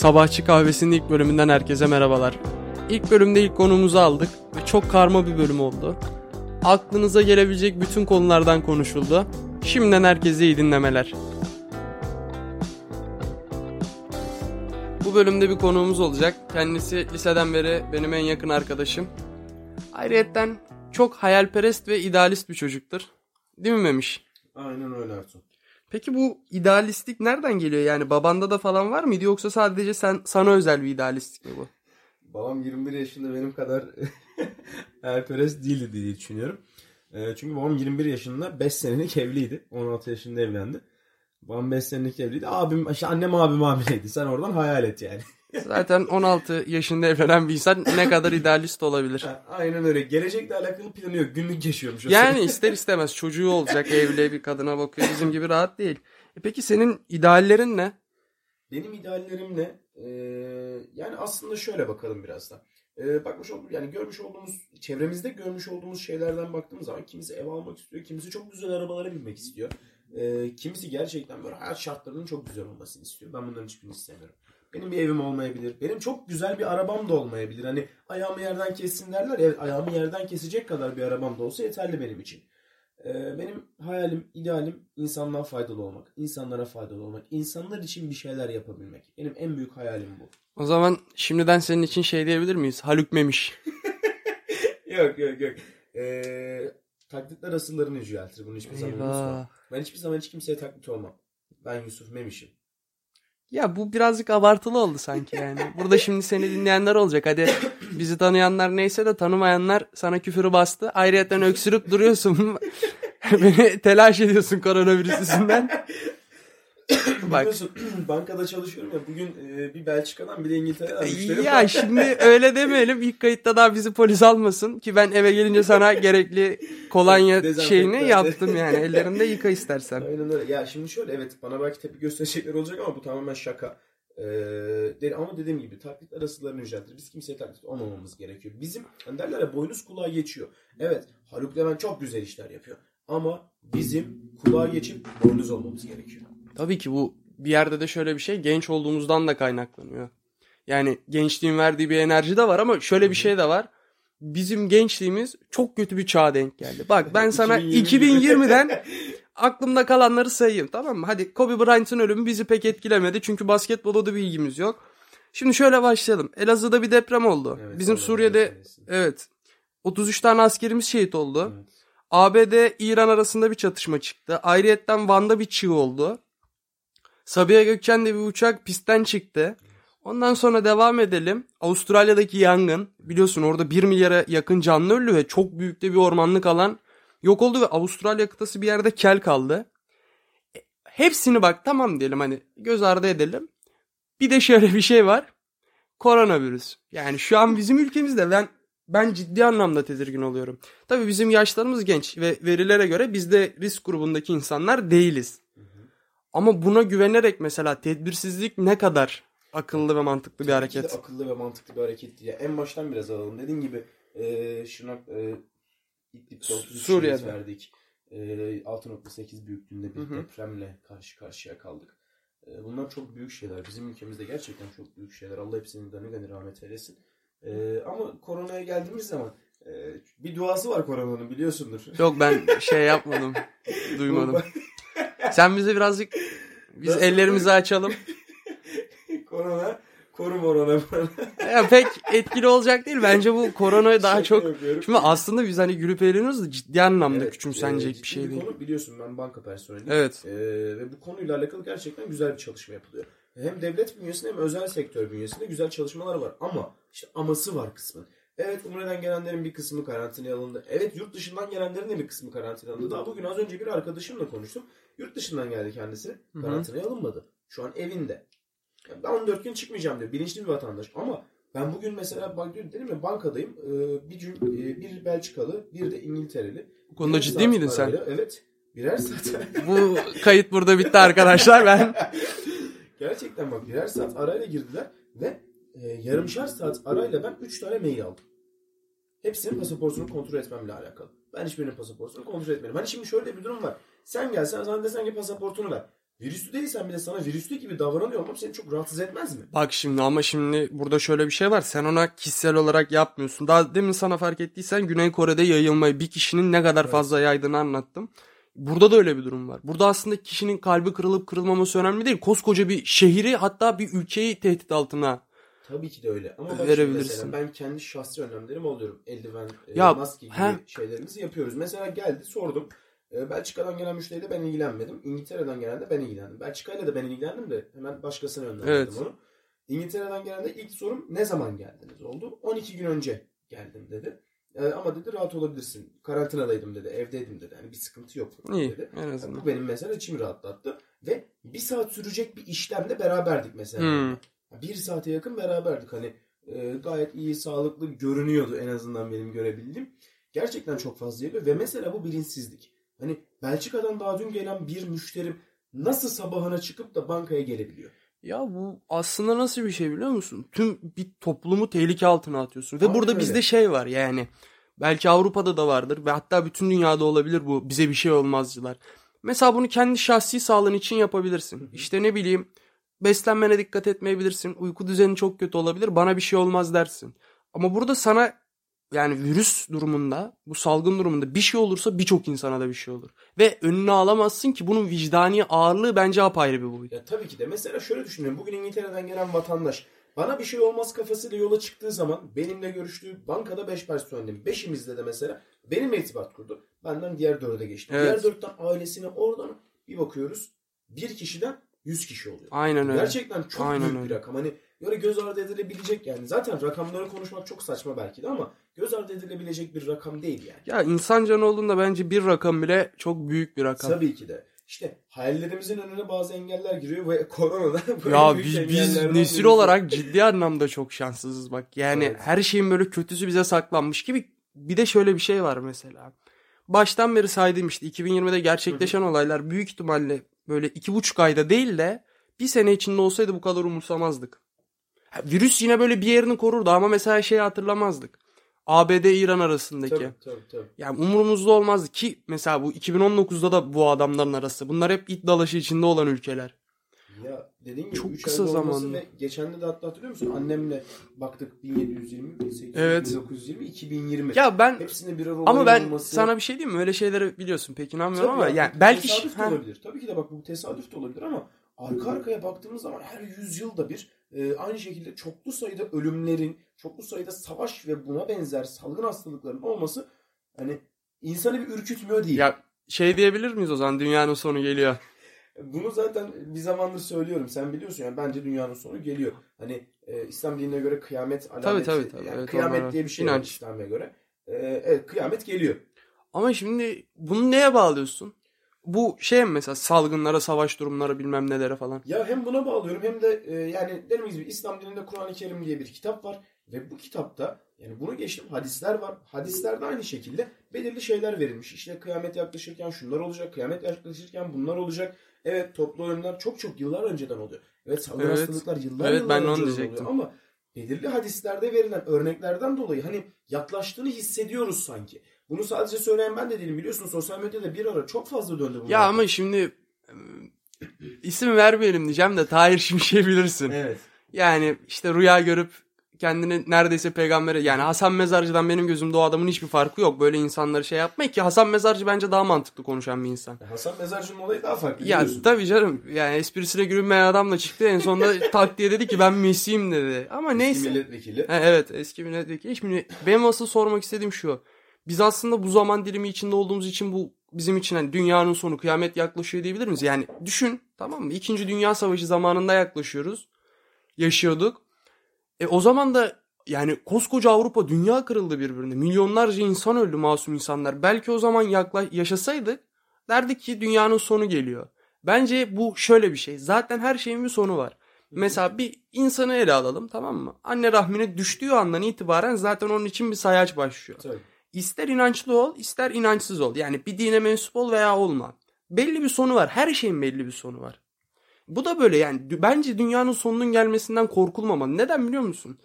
Sabahçı Kahvesi'nin ilk bölümünden herkese merhabalar. İlk bölümde ilk konumuzu aldık ve çok karma bir bölüm oldu. Aklınıza gelebilecek bütün konulardan konuşuldu. Şimdiden herkese iyi dinlemeler. Bu bölümde bir konuğumuz olacak. Kendisi liseden beri benim en yakın arkadaşım. Ayrıyetten çok hayalperest ve idealist bir çocuktur. Değil mi Memiş? Aynen öyle Ertuğ. Peki bu idealistlik nereden geliyor? Yani babanda da falan var mıydı yoksa sadece sen sana özel bir idealistlik mi bu? Babam 21 yaşında benim kadar hayalperest değildi diye düşünüyorum. E, çünkü babam 21 yaşında 5 senelik evliydi. 16 yaşında evlendi. Babam 5 senelik evliydi. Abim, işte annem abim hamileydi. Sen oradan hayal et yani. Zaten 16 yaşında evlenen bir insan ne kadar idealist olabilir. Ha, Aynen öyle. Gelecekle alakalı planı yok. Günlük yaşıyormuş. o Yani ister istemez çocuğu olacak evli bir kadına bakıyor bizim gibi rahat değil. E peki senin ideallerin ne? Benim ideallerim ne? Ee, yani aslında şöyle bakalım biraz da. Ee, bakmış olduğumuz yani görmüş olduğumuz çevremizde görmüş olduğumuz şeylerden baktığımız zaman kimisi ev almak istiyor, kimisi çok güzel arabalara binmek istiyor. Ee, kimisi gerçekten böyle hayat şartlarının çok güzel olmasını istiyor. Ben bunların hiçbirini istemiyorum. Benim bir evim olmayabilir. Benim çok güzel bir arabam da olmayabilir. Hani ayağımı yerden kessin derler. Evet ayağımı yerden kesecek kadar bir arabam da olsa yeterli benim için. Ee, benim hayalim, idealim insanlığa faydalı olmak. insanlara faydalı olmak. insanlar için bir şeyler yapabilmek. Benim en büyük hayalim bu. O zaman şimdiden senin için şey diyebilir miyiz? Haluk Memiş. yok yok yok. Ee, taklitler asıllarını yüceltir. Bunu hiçbir zaman unutma. Ben hiçbir zaman hiç kimseye taklit olmam. Ben Yusuf Memiş'im. Ya bu birazcık abartılı oldu sanki yani. Burada şimdi seni dinleyenler olacak. Hadi bizi tanıyanlar neyse de tanımayanlar sana küfürü bastı. Ayrıyeten öksürüp duruyorsun. Beni telaş ediyorsun koronavirüs yüzünden. Bak. Bankada çalışıyorum ya. Bugün e, bir Belçika'dan bir de İngiltere'den müşterim Ya var. şimdi öyle demeyelim. İlk kayıtta daha bizi polis almasın. Ki ben eve gelince sana gerekli kolonya şeyini yaptım yani. Ellerinde yıka istersen. Aynen öyle. Ya şimdi şöyle evet bana belki tepki gösterecekler olacak ama bu tamamen şaka. Ee, ama dediğim gibi taklit arasılarını yüceltir. Biz kimseye taklit olmamamız gerekiyor. Bizim hani derler ya boynuz kulağa geçiyor. Evet Haluk Levent çok güzel işler yapıyor. Ama bizim kulağa geçip boynuz olmamız gerekiyor. Tabii ki bu bir yerde de şöyle bir şey genç olduğumuzdan da kaynaklanıyor. Yani gençliğin verdiği bir enerji de var ama şöyle bir şey de var. Bizim gençliğimiz çok kötü bir çağa denk geldi. Bak ben sana 2020 2020'den aklımda kalanları sayayım tamam mı? Hadi Kobe Bryant'ın ölümü bizi pek etkilemedi çünkü basketbola da bir ilgimiz yok. Şimdi şöyle başlayalım. Elazığ'da bir deprem oldu. Evet, Bizim Suriye'de evet 33 tane askerimiz şehit oldu. Evet. ABD İran arasında bir çatışma çıktı. Ayrıyetten Van'da bir çığ oldu. Sabiha Gökçen'de bir uçak pistten çıktı. Ondan sonra devam edelim. Avustralya'daki yangın. Biliyorsun orada 1 milyara yakın canlı öldü ve çok büyük de bir ormanlık alan yok oldu ve Avustralya kıtası bir yerde kel kaldı. E, Hepsini bak tamam diyelim hani göz ardı edelim. Bir de şöyle bir şey var. Koronavirüs. Yani şu an bizim ülkemizde ben ben ciddi anlamda tedirgin oluyorum. Tabii bizim yaşlarımız genç ve verilere göre biz de risk grubundaki insanlar değiliz. Ama buna güvenerek mesela tedbirsizlik ne kadar akıllı ve mantıklı bir Tabii de hareket. akıllı ve mantıklı bir hareketti. Ya en baştan biraz alalım. Dediğim gibi e, Şırnak e, İdlib'de 33 Suriye'de. şehit verdik. E, 6.8 büyüklüğünde bir Hı hı. depremle karşı karşıya kaldık. E, bunlar çok büyük şeyler. Bizim ülkemizde gerçekten çok büyük şeyler. Allah hepsinin gani gani rahmet eylesin. E, ama koronaya geldiğimiz zaman e, bir duası var koronanın biliyorsundur. Yok ben şey yapmadım. duymadım. Sen bize birazcık biz ellerimizi açalım. korona korum orana Ya pek etkili olacak değil. Bence bu koronayı daha çok yapıyorum. Şimdi aslında biz hani gülüp eğleniyoruz da ciddi anlamda Evet, küçümsenecek e, bir şey ciddi değil. Konu, biliyorsun ben banka personeliyim. Evet. E, ve bu konuyla alakalı gerçekten güzel bir çalışma yapılıyor. Hem devlet bünyesinde hem özel sektör bünyesinde güzel çalışmalar var. Ama işte aması var kısmın. Evet Umre'den gelenlerin bir kısmı karantinaya alındı. Evet yurt dışından gelenlerin de bir kısmı karantinaya alındı. Daha bugün az önce bir arkadaşımla konuştum. Yurt dışından geldi kendisi. Karantinaya alınmadı. Şu an evinde. Yani ben 14 gün çıkmayacağım diyor. Bilinçli bir vatandaş. Ama ben bugün mesela bak dedim ya bankadayım. Ee, bir, cüm, e, bir Belçikalı, bir de İngiltereli. Bu konuda Birer ciddi miydin sen? arayla- Evet. Birer saat. Bu kayıt burada bitti arkadaşlar. Ben Gerçekten bak birer saat arayla girdiler ve e, yarımşar saat arayla ben 3 tane mail aldım. Hepsinin pasaportunu kontrol etmemle alakalı. Ben hiçbirinin pasaportunu kontrol etmedim. Hani şimdi şöyle bir durum var. Sen gelsen sana desen ki pasaportunu ver. Virüslü değilsen bile sana virüslü gibi davranıyor olmam seni çok rahatsız etmez mi? Bak şimdi ama şimdi burada şöyle bir şey var. Sen ona kişisel olarak yapmıyorsun. Daha demin sana fark ettiysen Güney Kore'de yayılmayı bir kişinin ne kadar Evet. fazla yaydığını anlattım. Burada da öyle bir durum var. Burada aslında kişinin kalbi kırılıp kırılmaması önemli değil. Koskoca bir şehri hatta bir ülkeyi tehdit altına. Tabii ki de öyle. Ama bak Verebilirsin. mesela ben kendi şahsi önlemlerimi alıyorum. Eldiven, e, Ya, maske gibi he. şeylerimizi yapıyoruz. Mesela geldi sordum. E, Belçika'dan gelen müşteriyle ben ilgilenmedim. İngiltere'den gelen de ben ilgilendim. Belçika'yla da ben ilgilendim de hemen başkasına yönlendirdim Evet. onu. İngiltere'den gelen de ilk sorum ne zaman geldiniz oldu. 12 gün önce geldim dedi. E, ama dedi rahat olabilirsin. Karantinadaydım dedi. Evdeydim dedi. Hani bir sıkıntı yok İyi dedi. en azından. Bu benim mesela içimi rahatlattı. Ve bir saat sürecek bir işlemde beraberdik mesela. Hmm. Bir saate yakın beraberdik. Hani e, gayet iyi, sağlıklı görünüyordu en azından benim görebildiğim. Gerçekten çok fazlaydı ve mesela bu bilinçsizlik. Hani Belçika'dan daha dün gelen bir müşterim nasıl sabahına çıkıp da bankaya gelebiliyor? Ya bu aslında nasıl bir şey biliyor musun? Tüm bir toplumu tehlike altına atıyorsun. Ve Aynen burada öyle. bizde şey var yani. Belki Avrupa'da da vardır ve hatta bütün dünyada olabilir bu bize bir şey olmazcılar. Mesela bunu kendi şahsi sağlığın için yapabilirsin. İşte ne bileyim beslenmene dikkat etmeyebilirsin. Uyku düzeni çok kötü olabilir. Bana bir şey olmaz dersin. Ama burada sana yani virüs durumunda, bu salgın durumunda bir şey olursa birçok insana da bir şey olur. Ve önüne alamazsın ki bunun vicdani ağırlığı bence apayrı bir boyut. Ya tabii ki de mesela şöyle düşünüyorum. Bugün İngiltere'den gelen vatandaş bana bir şey olmaz kafasıyla yola çıktığı zaman benimle görüştüğü bankada 5 personeldim. Beşimizde de mesela benimle irtibat kurdu. Benden diğer dörde geçti. Evet. Diğer dörtten ailesine oradan bir bakıyoruz. Bir kişiden 100 kişi oluyor. Aynen öyle. Gerçekten çok Aynen büyük bir öyle. rakam. Hani böyle göz ardı edilebilecek yani. Zaten rakamları konuşmak çok saçma belki de ama göz ardı edilebilecek bir rakam değil yani. Ya insan canı olduğunda bence bir rakam bile çok büyük bir rakam. Tabii ki de. İşte hayallerimizin önüne bazı engeller giriyor ve korona da böyle Ya büyük biz biz nesil birisi. olarak ciddi anlamda çok şanssızız bak. Yani Evet. her şeyin böyle kötüsü bize saklanmış gibi. Bir de şöyle bir şey var mesela. Baştan beri saydığım işte 2020'de gerçekleşen olaylar büyük ihtimalle böyle iki buçuk ayda değil de bir sene içinde olsaydı bu kadar umursamazdık. Virüs yine böyle bir yerini korurdu ama mesela şeyi hatırlamazdık. ABD-İran arasındaki. Tabii tabii tabii. Yani umurumuzda olmazdı ki mesela bu 2019'da da bu adamların arası. Bunlar hep it dalaşı içinde olan ülkeler. Ya dediğin gibi Çok 3 kısa zamanda. ve geçen de hatta hatırlıyor musun? Annemle baktık 1720, 1820, Evet. 1920, 2020. Ya ben Hepsinde birer olay ama ben olması. sana bir şey diyeyim mi? Öyle şeyleri biliyorsun pek inanmıyorum Tabii ama ya, yani bu belki tesadüf de olabilir. Tabii ki de bak bu tesadüf de olabilir ama arka arkaya baktığımız zaman her yüzyılda bir e, aynı şekilde çoklu sayıda ölümlerin, çoklu sayıda savaş ve buna benzer salgın hastalıkların olması hani insanı bir ürkütmüyor değil. ya şey diyebilir miyiz o zaman dünyanın sonu geliyor. Bunu zaten bir zamandır söylüyorum. Sen biliyorsun yani bence dünyanın sonu geliyor. Hani e, İslam dinine göre kıyamet alameti. Tabii, tabii, tabii. Yani Evet, kıyamet diye bir şey var inanç. İslam'a göre. E, evet kıyamet geliyor. Ama şimdi bunu neye bağlıyorsun? Bu şey mi mesela salgınlara, savaş durumlara bilmem nelere falan. Ya hem buna bağlıyorum hem de e, yani dediğimiz gibi İslam dininde Kur'an-ı Kerim diye bir kitap var. Ve bu kitapta yani bunu geçtim hadisler var. Hadislerde aynı şekilde belirli şeyler verilmiş. İşte kıyamet yaklaşırken şunlar olacak. Kıyamet yaklaşırken bunlar olacak. Evet toplu ölümler çok çok yıllar önceden oluyor. Evet salgın Evet. hastalıklar yıllar Evet, yıllar ben de onu önceden diyecektim. oluyor. Ama belirli hadislerde verilen örneklerden dolayı hani yaklaştığını hissediyoruz sanki. Bunu sadece söyleyen ben de değilim. Biliyorsun sosyal medyada bir ara çok fazla döndü bu. Ya ama şimdi e, isim vermeyelim diyeceğim de Tahir Şimşek'i bilirsin. Evet. Yani işte rüya görüp kendini neredeyse peygambere yani Hasan Mezarcı'dan benim gözümde o adamın hiçbir farkı yok. Böyle insanları şey yapmayın ki Hasan Mezarcı bence daha mantıklı konuşan bir insan. Hasan Mezarcı'nın olayı daha farklı. Ya biliyorsun. tabii canım yani esprisine gülünmeyen adamla çıktı en sonunda tak diye dedi ki ben Mesih'im dedi. Ama Eski neyse. milletvekili. Ha, evet eski milletvekili. Şimdi benim asıl sormak istediğim şu. Biz aslında bu zaman dilimi içinde olduğumuz için bu bizim için hani dünyanın sonu kıyamet yaklaşıyor diyebilir miyiz? Yani düşün tamam mı? İkinci Dünya Savaşı zamanında yaklaşıyoruz. Yaşıyorduk. E o zaman da yani koskoca Avrupa dünya kırıldı birbirine. Milyonlarca insan öldü masum insanlar. Belki o zaman yakla yaşasaydık derdik ki dünyanın sonu geliyor. Bence bu şöyle bir şey. Zaten her şeyin bir sonu var. Mesela bir insanı ele alalım tamam mı? Anne rahmine düştüğü andan itibaren zaten onun için bir sayaç başlıyor. Tabii. İster inançlı ol, ister inançsız ol. Yani bir dine mensup ol veya olma. Belli bir sonu var. Her şeyin belli bir sonu var. Bu da böyle yani bence dünyanın sonunun gelmesinden korkulmamalı. Neden biliyor musun?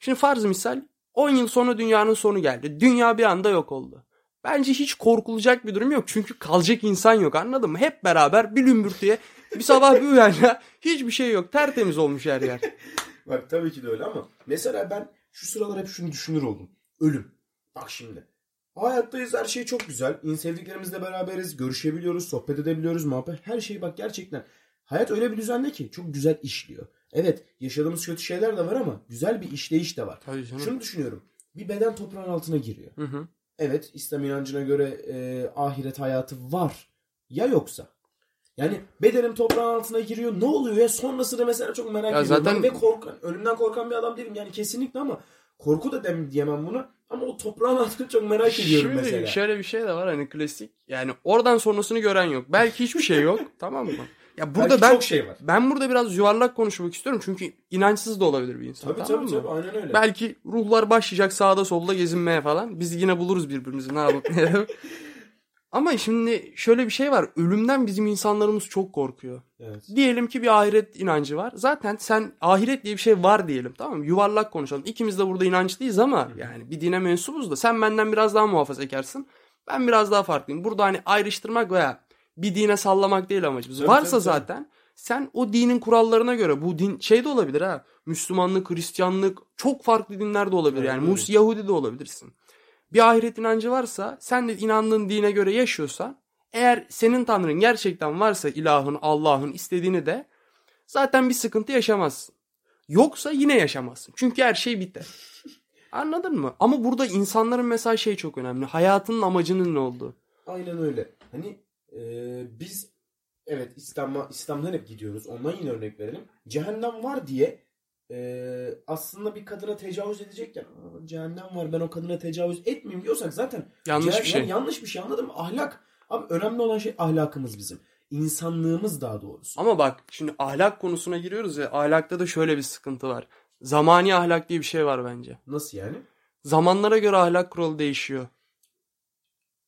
Şimdi farz misal 10 yıl sonra dünyanın sonu geldi. Dünya bir anda yok oldu. Bence hiç korkulacak bir durum yok. Çünkü kalacak insan yok anladın mı? Hep beraber bir lümbürtüye Bir sabah bir uyan ya hiçbir şey yok. Tertemiz olmuş her yer. Bak tabii ki de öyle ama mesela ben şu sıralar hep şunu düşünür oldum. Ölüm. Bak şimdi. Hayattayız her şey çok güzel. İn sevdiklerimizle beraberiz. Görüşebiliyoruz, sohbet edebiliyoruz, muhabbet. Her şey bak gerçekten. Hayat öyle bir düzende ki çok güzel işliyor. Evet yaşadığımız kötü şeyler de var ama güzel bir işleyiş de var. Tabii canım. Şunu düşünüyorum. Bir beden toprağın altına giriyor. Hı hı. Evet İslam inancına göre e, ahiret hayatı var. Ya yoksa? Yani bedenim toprağın altına giriyor. Ne oluyor ya? Sonrasını mesela çok merak Ya ediyorum. zaten- Ben ve korkan, ölümden korkan bir adam değilim. Yani kesinlikle ama korku da dem diyemem buna. Ama o toprağın altını çok merak ediyorum Şimdi mesela. şöyle bir şey de var hani klasik. Yani oradan sonrasını gören yok. Belki hiçbir şey yok. tamam mı? Ya burada Belki ben çok şey var. ben burada biraz yuvarlak konuşmak istiyorum çünkü inançsız da olabilir bir insan. Tabii tamam tabii mı? tabii aynen öyle. Belki ruhlar başlayacak sağda solda gezinmeye falan. Biz yine buluruz birbirimizi ne yapıp ne. Ama şimdi şöyle bir şey var. Ölümden bizim insanlarımız çok korkuyor. Evet. Diyelim ki bir ahiret inancı var. Zaten sen ahiret diye bir şey var diyelim tamam mı? Yuvarlak konuşalım. İkimiz de burada inançlıyız ama yani bir dine mensubuz da sen benden biraz daha muhafazakarsın. Ben biraz daha farklıyım. Burada hani ayrıştırmak veya bir dine sallamak değil amacımız. Tabii, Varsa tabii, tabii. zaten sen o dinin kurallarına göre bu din şey de olabilir ha. Müslümanlık, Hristiyanlık çok farklı dinler de olabilir. Yani Mus Yahudi de olabilirsin. Bir ahiret inancı varsa sen de inandığın dine göre yaşıyorsan eğer senin tanrın gerçekten varsa ilahın, Allah'ın istediğini de zaten bir sıkıntı yaşamazsın. Yoksa yine yaşamazsın. Çünkü her şey biter. Anladın mı? Ama burada insanların mesela şey çok önemli. Hayatının amacının ne olduğu. Aynen öyle. Hani e, biz evet İslam'a İslam'dan hep gidiyoruz. Ondan yine örnek verelim. Cehennem var diye e, aslında bir kadına tecavüz edecekken "Aa, cehennem var ben o kadına tecavüz etmeyeyim diyorsak zaten Yanlış bir şey. yani yanlış bir şey anladın mı? Ahlak. Abi önemli olan şey ahlakımız bizim. İnsanlığımız daha doğrusu. Ama bak şimdi ahlak konusuna giriyoruz ya ahlakta da şöyle bir sıkıntı var. Zamani ahlak diye bir şey var bence. Nasıl yani? Zamanlara göre ahlak kuralı değişiyor.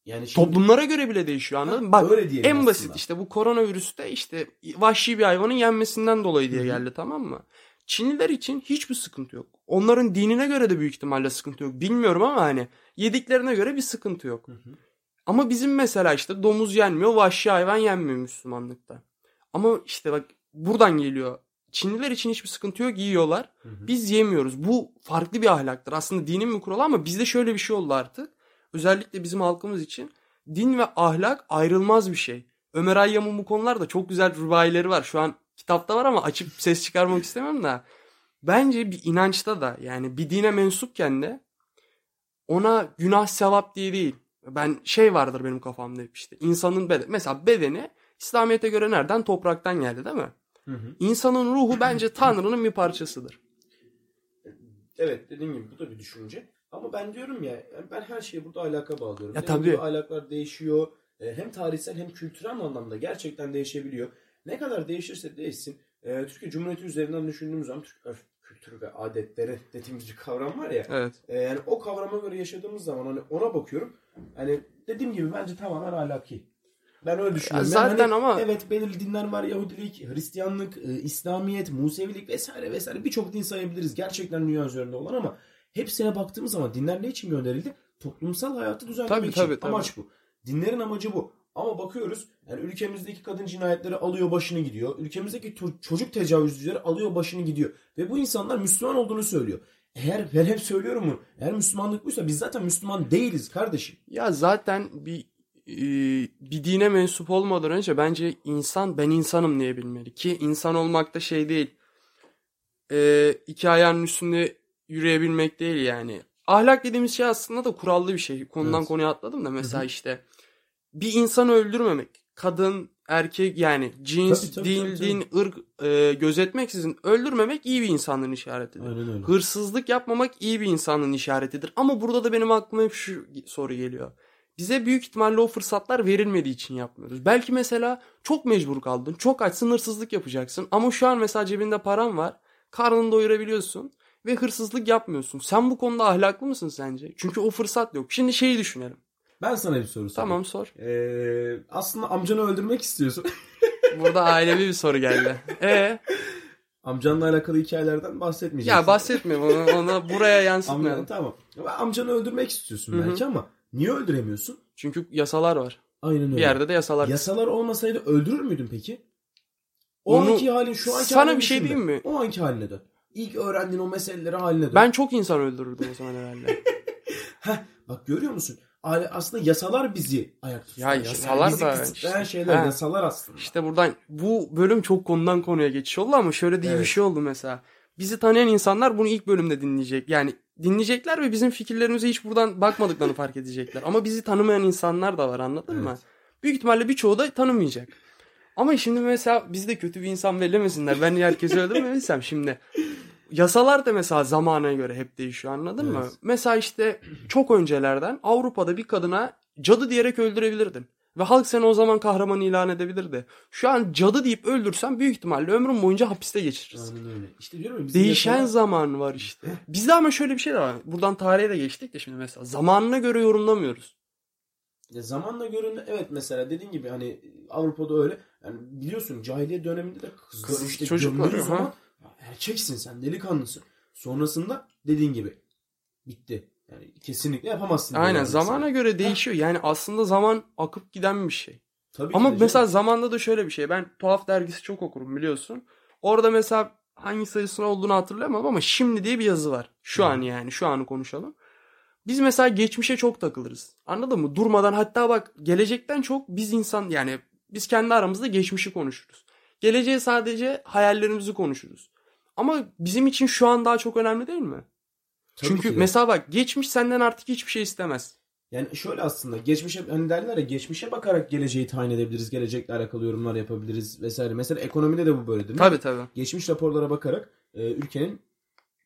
Yani şimdi Toplumlara göre bile değişiyor anladın mı? Bak öyle en basit aslında. işte bu koronavirüste işte vahşi bir hayvanın yenmesinden dolayı diye geldi tamam mı? Çinliler için hiçbir sıkıntı yok. Onların dinine göre de büyük ihtimalle sıkıntı yok. Bilmiyorum ama hani yediklerine göre bir sıkıntı yok. Ama bizim mesela işte domuz yenmiyor, vahşi hayvan yenmiyor Müslümanlıkta. Ama işte bak buradan geliyor. Çinliler için hiçbir sıkıntı yok, yiyorlar. Hı hı. Biz yemiyoruz. Bu farklı bir ahlaktır. Aslında dinin bir kuralı ama bizde şöyle bir şey oldu artık. Özellikle bizim halkımız için din ve ahlak ayrılmaz bir şey. Ömer Hayyam'ın bu konularda çok güzel rivayleri var. Şu an kitapta var ama açıp ses çıkarmak istemem da. Bence bir inançta da yani bir dine mensupken de ona günah sevap diye değil. Ben şey vardır benim kafamda hep işte. insanın bedeni. Mesela bedeni İslamiyet'e göre nereden? Topraktan geldi değil mi? Hı hı. İnsanın ruhu bence Tanrı'nın bir parçasıdır. Evet dediğim gibi bu da bir düşünce. Ama ben diyorum ya ben her şeyi burada ahlaka bağlıyorum. Ya Dediğim tabii. gibi ahlaklar değişiyor. E, Hem tarihsel hem kültürel anlamda gerçekten değişebiliyor. Ne kadar değişirse değişsin. e, Türkiye Cumhuriyeti üzerinden düşündüğümüz zaman Türk örf, kültürü ve adetleri dediğimiz bir kavram var ya. Evet. e, Yani o kavrama göre yaşadığımız zaman hani ona bakıyorum. Hani dediğim gibi bence tamamen ahlaki. Ben öyle düşünüyorum. Ya Yani zaten hani ama- evet belirli dinler var. Yahudilik, Hristiyanlık, e, İslamiyet, Musevilik vesaire vesaire birçok din sayabiliriz. Gerçekten dünya üzerinde olan ama hepsine baktığımız zaman dinler ne için gönderildi? Toplumsal hayatı düzenlemek Tabii, için. tabii, tabii. Amaç bu. Dinlerin amacı bu. Ama bakıyoruz yani ülkemizdeki kadın cinayetleri alıyor başını gidiyor. Ülkemizdeki çocuk tecavüzcüleri alıyor başını gidiyor. Ve bu insanlar Müslüman olduğunu söylüyor. Eğer ben hep söylüyorum mu? Eğer Müslümanlık buysa biz zaten Müslüman değiliz kardeşim. Ya zaten bir e, bir dine mensup olmadan önce bence insan ben insanım diyebilmeli. Ki insan olmak da şey değil. E, iki ayağının üstünde yürüyebilmek değil yani. Ahlak dediğimiz şey aslında da kurallı bir şey. Konudan Evet. konuya atladım da mesela işte bir insanı öldürmemek, kadın, erkek yani cins, Tabii, tabii, dil, tabii, din, ırk e, gözetmeksizin öldürmemek iyi bir insanın işaretidir. Aynen öyle. Hırsızlık yapmamak iyi bir insanın işaretidir. Ama burada da benim aklıma hep şu soru geliyor. Bize büyük ihtimalle o fırsatlar verilmediği için yapmıyoruz. Belki mesela çok mecbur kaldın. Çok açsın hırsızlık yapacaksın. Ama şu an mesela cebinde paran var. Karnını doyurabiliyorsun. Ve hırsızlık yapmıyorsun. Sen bu konuda ahlaklı mısın sence? Çünkü o fırsat yok. Şimdi şeyi düşünelim. Ben sana bir soru sorayım. Tamam sor. Ee, aslında amcanı öldürmek istiyorsun. Burada ailevi bir soru geldi. E Amcanla alakalı hikayelerden bahsetmeyeceksin. ya bahsetme onu, onu buraya Amcanı, yansıtmayalım. tamam. Amcanı öldürmek istiyorsun Hı hı. belki ama niye öldüremiyorsun? Çünkü yasalar var. Aynen öyle. Bir yerde de yasalar. Yasalar olmasaydı öldürür müydün peki? O Onu- anki halin şu anki Sana bir şey diyeyim mi? O anki haline dön. İlk öğrendiğin o meseleleri haline dön. Ben çok insan öldürürdüm o zaman herhalde. Heh, bak görüyor musun? Aslında yasalar bizi ayakta tutan Ya şeyler. yasalar bizi da işte- şeyler He. yasalar aslında. İşte buradan bu bölüm çok konudan konuya geçiş oldu ama şöyle değil bir Evet. şey oldu mesela. Bizi tanıyan insanlar bunu ilk bölümde dinleyecek. Yani dinleyecekler ve bizim fikirlerimize hiç buradan bakmadıklarını fark edecekler. Ama bizi tanımayan insanlar da var anladın mı? Evet. Büyük ihtimalle birçoğu da tanımayacak. Ama şimdi mesela bizi de kötü bir insan bellemesinler. Ben niye herkesi öldürmemişsem şimdi. Yasalar da mesela zamana göre hep değişiyor anladın mı? Evet. Mesela işte çok öncelerden Avrupa'da bir kadına cadı diyerek öldürebilirdin. Ve halk seni o zaman kahraman ilan edebilirdi. Şu an cadı deyip öldürsen büyük ihtimalle ömrün boyunca hapiste geçirirsin. Aynen öyle. İşte diyorum ya Değişen yasalar- zaman var işte. Bizde ama şöyle bir şey de var. Buradan tarihe de geçtik de şimdi mesela. Zamanına göre yorumlamıyoruz. Ya zamanla görün evet mesela dediğin gibi hani Avrupa'da öyle. Yani biliyorsun cahiliye döneminde de kızlar Kız- işte çocuklar, gömdüğün aha. zaman erkeksin sen delikanlısın. Sonrasında dediğin gibi bitti. Yani kesinlikle yapamazsın. Aynen zamana mesela. göre değişiyor. Yani aslında zaman akıp giden bir şey. Tabii ki Ama de canım. mesela zamanda da şöyle bir şey. Ben Tuhaf dergisi çok okurum biliyorsun. Orada mesela hangi sayısının olduğunu hatırlayamam ama şimdi diye bir yazı var. Şu Hı. an yani şu anı konuşalım. Biz mesela geçmişe çok takılırız. Anladın mı? Durmadan hatta bak gelecekten çok biz insan yani biz kendi aramızda geçmişi konuşuruz. Geleceğe sadece hayallerimizi konuşuruz. Ama bizim için şu an daha çok önemli değil mi? Tabii Çünkü ki de. mesela bak geçmiş senden artık hiçbir şey istemez. Yani şöyle aslında geçmişe hani derler ya geçmişe bakarak geleceği tayin edebiliriz. Gelecekle alakalı yorumlar yapabiliriz vesaire. Mesela ekonomide de bu böyle değil mi? Tabii tabii. Geçmiş raporlara bakarak e, ülkenin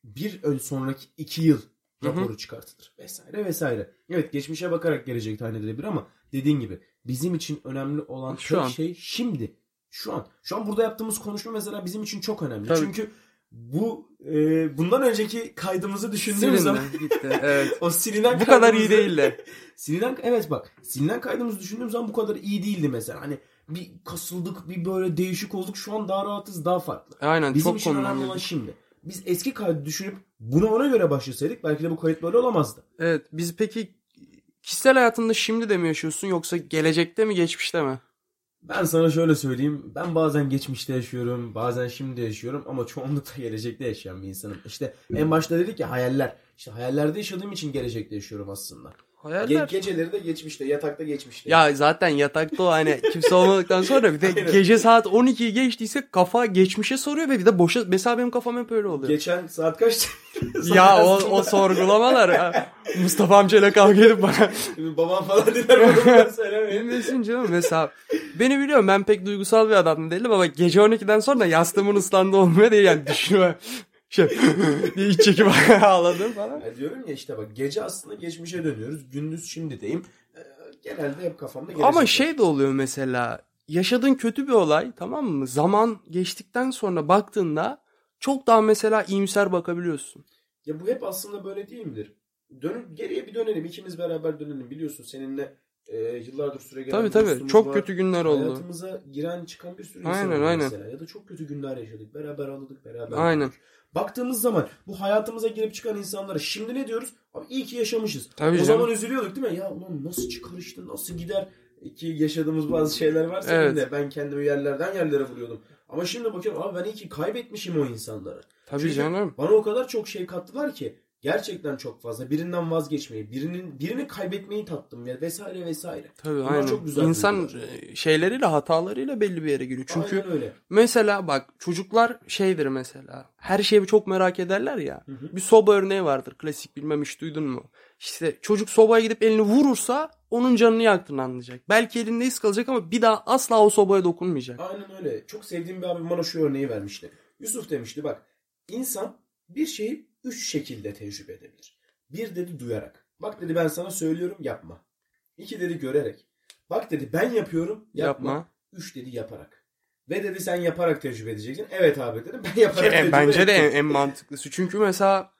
bir ön sonraki iki yıl Raporu çıkartılır. Vesaire vesaire. Evet geçmişe bakarak gelecek tayin edilebilir ama dediğin gibi bizim için önemli olan Şu an. şey şimdi. Şu an. Şu an burada yaptığımız konuşma mesela bizim için çok önemli. Tabii. Çünkü bu e, bundan önceki kaydımızı düşündüğümüz zaman gitti. Evet. o silinen Bu kadar iyi değildi. Silinen evet bak silinen kaydımızı düşündüğüm zaman bu kadar iyi değildi mesela. Hani bir kasıldık bir böyle değişik olduk. Şu an daha rahatız daha farklı. Aynen Bizim çok için önemli olan şimdi. Biz eski kaydı düşünüp buna ona göre başlasaydık belki de bu kayıt böyle olamazdı. Evet biz peki kişisel hayatında şimdi de mi yaşıyorsun yoksa gelecekte mi geçmişte mi? Ben sana şöyle söyleyeyim. Ben bazen geçmişte yaşıyorum, bazen şimdi yaşıyorum ama çoğunlukla gelecekte yaşayan bir insanım. İşte en başta dedik ya hayaller. İşte hayallerde yaşadığım için gelecekte yaşıyorum aslında. Ge- Hayaller. geceleri de geçmişte, yatakta geçmişte. Ya zaten yatakta o hani kimse olmadıktan sonra bir de gece saat 12'yi geçtiyse kafa geçmişe soruyor ve bir de boşa mesela benim kafam hep öyle oluyor. Geçen saat kaçtı? ya o, o sorgulamalar ha. Mustafa amcayla kavga edip bana Babam falan diler bana bunları söylemeyin. Bilmesin canım mesela beni biliyorum ben pek duygusal bir adam değilim ama gece 12'den sonra yastığımın ıslandı olmuyor diye yani düşünüyorum. Şey diye iç çekip ağladım falan. Ya diyorum ya işte bak gece aslında geçmişe dönüyoruz. Gündüz şimdideyim. Ee, genelde hep kafamda gelecek. Ama şey de oluyor mesela yaşadığın kötü bir olay tamam mı? Zaman geçtikten sonra baktığında çok daha mesela iyimser bakabiliyorsun. Ya bu hep aslında böyle değil midir? Dönüp geriye bir dönelim. ikimiz beraber dönelim. Biliyorsun seninle e, yıllardır süre gelen Tabii tabii çok var. kötü günler oldu. Hayatımıza giren çıkan bir sürü insan Aynen, oldu aynen. mesela. Ya da çok kötü günler yaşadık. Beraber ağladık. Beraber Aynen. güldük. Baktığımız zaman bu hayatımıza girip çıkan insanlara şimdi ne diyoruz? Abi iyi ki yaşamışız. Tabii o canım. zaman üzülüyorduk değil mi? Ya ulan nasıl çıkar işte nasıl gider? Ki yaşadığımız bazı şeyler var senin Evet. de. Ben kendimi yerlerden yerlere vuruyordum. Ama şimdi bakıyorum abi ben iyi ki kaybetmişim o insanları. Tabii Çünkü canım. Bana o kadar çok şey kattılar ki gerçekten çok fazla. Birinden vazgeçmeyi, birinin birini kaybetmeyi tattım ya vesaire vesaire. Tabii Bunlar aynen. çok güzel İnsan duygular. e, şeyleriyle hatalarıyla belli bir yere geliyor. Çünkü Aynen öyle. mesela bak çocuklar şeydir mesela. Her şeyi çok merak ederler ya. Hı hı. Bir soba örneği vardır. Klasik bilmem hiç duydun mu? İşte çocuk sobaya gidip elini vurursa onun canını yaktığını anlayacak. Belki elinde iz kalacak ama bir daha asla o sobaya dokunmayacak. Aynen öyle. Çok sevdiğim bir abim bana şu örneği vermişti. Yusuf demişti bak insan bir şeyi üç şekilde tecrübe edebilir. Bir dedi duyarak. Bak dedi ben sana söylüyorum yapma. İki dedi görerek. Bak dedi ben yapıyorum yapma. Yapma. Üç dedi yaparak. Ve dedi sen yaparak tecrübe edeceksin. Evet abi dedim ben yaparak Ki en- tecrübe bence de en, en mantıklısı. Çünkü mesela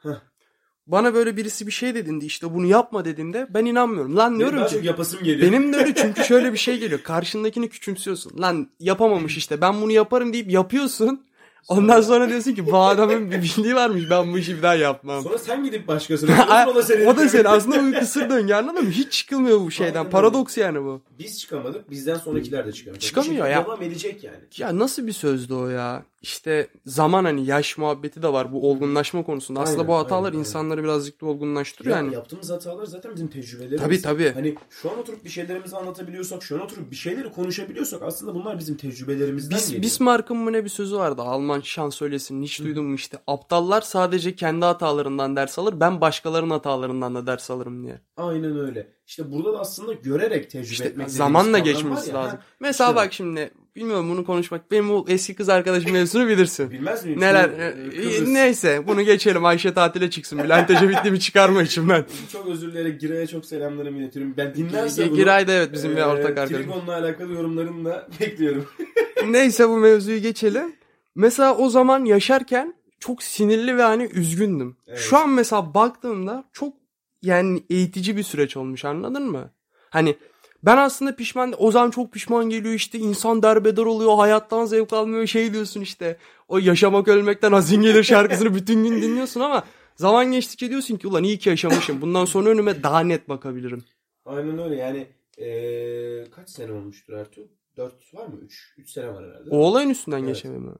bana böyle birisi bir şey dedindi işte bunu yapma dediğinde ben inanmıyorum. Lan diyorum ki yapasım geliyor. benim de öyle çünkü şöyle bir şey geliyor. Karşındakini küçümsüyorsun. Lan yapamamış işte ben bunu yaparım deyip yapıyorsun. Ondan sonra diyorsun ki bu adamın bir bildiği varmış ben bu işi bir daha yapmam. Sonra sen gidip başkasına o da senin. o da senin aslında bu kısır döngü anladın mı? Hiç çıkılmıyor bu şeyden. Aynen Paradoks yani bu. Biz çıkamadık. Bizden sonrakiler de. Çıkamıyor şekilde ya. Devam edecek yani. Ya nasıl bir sözdü o ya? İşte zaman hani yaş muhabbeti de var bu olgunlaşma konusunda. Aslında Aynen, bu hatalar aynen, aynen. insanları birazcık da olgunlaştırıyor Ya yani. yaptığımız hatalar zaten bizim tecrübelerimiz. Tabii tabii. Hani şu an oturup bir şeylerimizi anlatabiliyorsak, şu an oturup bir şeyleri konuşabiliyorsak aslında bunlar bizim tecrübelerimizden Bis, geliyor. Bismarck'ın mı ne bir sözü vardı Alman şansölyesinin hiç duydun mu işte aptallar sadece kendi hatalarından ders alır ben başkalarının hatalarından da ders alırım diye. Aynen öyle. İşte burada da aslında görerek tecrübe İşte etmek zamanla geçmesi lazım. ha, Mesela işte bak şimdi bilmiyorum bunu konuşmak benim o eski kız arkadaşım mevzusunu bilirsin. Bilmez miyim? Neler e, e, Kıbrıs- neyse bunu geçelim Ayşe tatile çıksın Bülent Ecevitli bir çıkarma içimden. Çok özür dilerim. Giray'a çok selamlarımı iletiyorum. Ben dinlerse bunu... Giray da evet bizim bir e, ortak arkadaşım. Trigon'la alakalı yorumlarını da bekliyorum. Neyse bu mevzuyu geçelim. Mesela o zaman yaşarken çok sinirli ve hani üzgündüm. Evet. Şu an mesela baktığımda çok yani eğitici bir süreç olmuş anladın mı? Hani ben aslında pişman o zaman çok pişman geliyor işte insan derbeder oluyor hayattan zevk almıyor şey diyorsun işte o yaşamak ölmekten hazin gelir şarkısını bütün gün dinliyorsun ama zaman geçtikçe diyorsun ki ulan iyi ki yaşamışım bundan sonra önüme daha net bakabilirim. Aynen öyle yani e, kaç sene olmuştur Ertuğ? 4 var mı? 3 3 sene var herhalde. O olayın üstünden Evet. geçemem.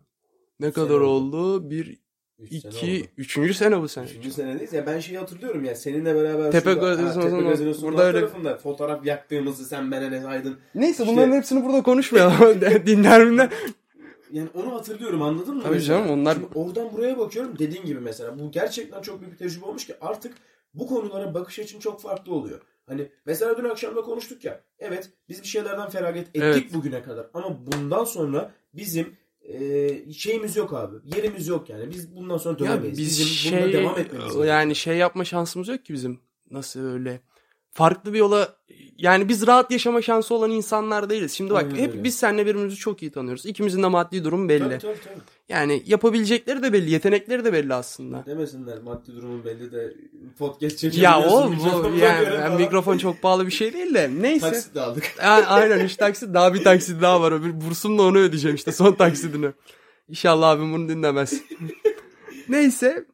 Ne Üç kadar oldu? Bir, Üç sene iki, oldu. üçüncü sene bu sene. Üçüncü senedeyiz. Ya ben şeyi hatırlıyorum ya seninle beraber Tepe Gazinosu'nun burada öyle- tarafında fotoğraf yaktığımızı sen ben Enes Aydın. Neyse İşte- bunların hepsini burada konuşmayalım. Dinler mi? Yani onu hatırlıyorum anladın mı? Tabii mesela? canım, onlar- Şimdi oradan buraya bakıyorum dediğin gibi mesela bu gerçekten çok büyük bir tecrübe olmuş ki artık bu konulara bakış açın çok farklı oluyor. Hani mesela dün akşam da konuştuk ya. Evet biz bir şeylerden feragat ettik Evet. bugüne kadar. Ama bundan sonra bizim e, şeyimiz yok abi. Yerimiz yok yani. Biz bundan sonra Ya dönemeyiz. biz bizim bunda şey devam etmemiz yani şey yapma şansımız yok ki bizim. Nasıl öyle? Farklı bir yola yani biz rahat yaşama şansı olan insanlar değiliz. Şimdi bak Aynen hep öyle. biz seninle birbirimizi çok iyi tanıyoruz. İkimizin de maddi durumu belli. Tabii tabii tabii. Yani yapabilecekleri de belli, yetenekleri de belli aslında. Demesinler maddi durumun belli de podcast Ya çekebiliyorsun. o bu yani, yani mikrofon çok pahalı bir şey değil de neyse. Taksit de aldık. Aynen 3 taksit daha bir taksit daha var. Öbür bursumla onu ödeyeceğim işte son taksidini. İnşallah abim bunu dinlemez. Neyse.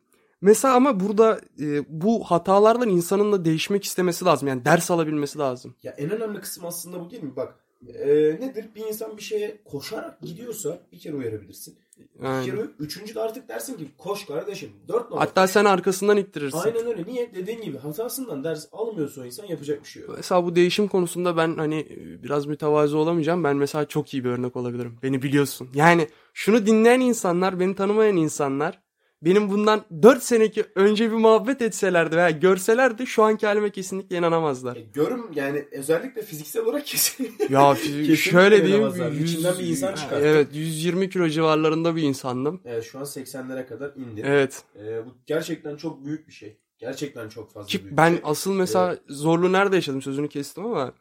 Mesela ama burada e, bu hatalardan insanın da değişmek istemesi lazım. Yani ders alabilmesi lazım. Ya en önemli kısım aslında bu değil mi? Bak e, nedir? Bir insan bir şeye koşarak gidiyorsa bir kere uyarabilirsin. Bir Aynen. kere üçüncü de artık dersin ki koş kardeşim. Dört numara. Hatta sen arkasından ittirirsin. Aynen öyle. Niye? Dediğin gibi hatasından ders almıyorsa o insan yapacak bir şey yok. Mesela bu değişim konusunda ben hani e, biraz mütevazı olamayacağım. Ben mesela çok iyi bir örnek olabilirim. Beni biliyorsun. Yani şunu dinleyen insanlar, beni tanımayan insanlar benim bundan 4 seneki önce bir muhabbet etselerdi veya görselerdi şu anki halime kesinlikle inanamazlar. E, görüm yani özellikle fiziksel olarak kesin. Ya Kesinlikle şöyle diyeyim. İçinden bir insan çıkarttı. Evet 120 kilo civarlarında bir insandım. evet, şu an 80'lere kadar indi. Evet. E, bu gerçekten çok büyük bir şey. Gerçekten çok fazla Ki büyük ben şey. asıl mesela zorluğu nerede yaşadım sözünü kestim ama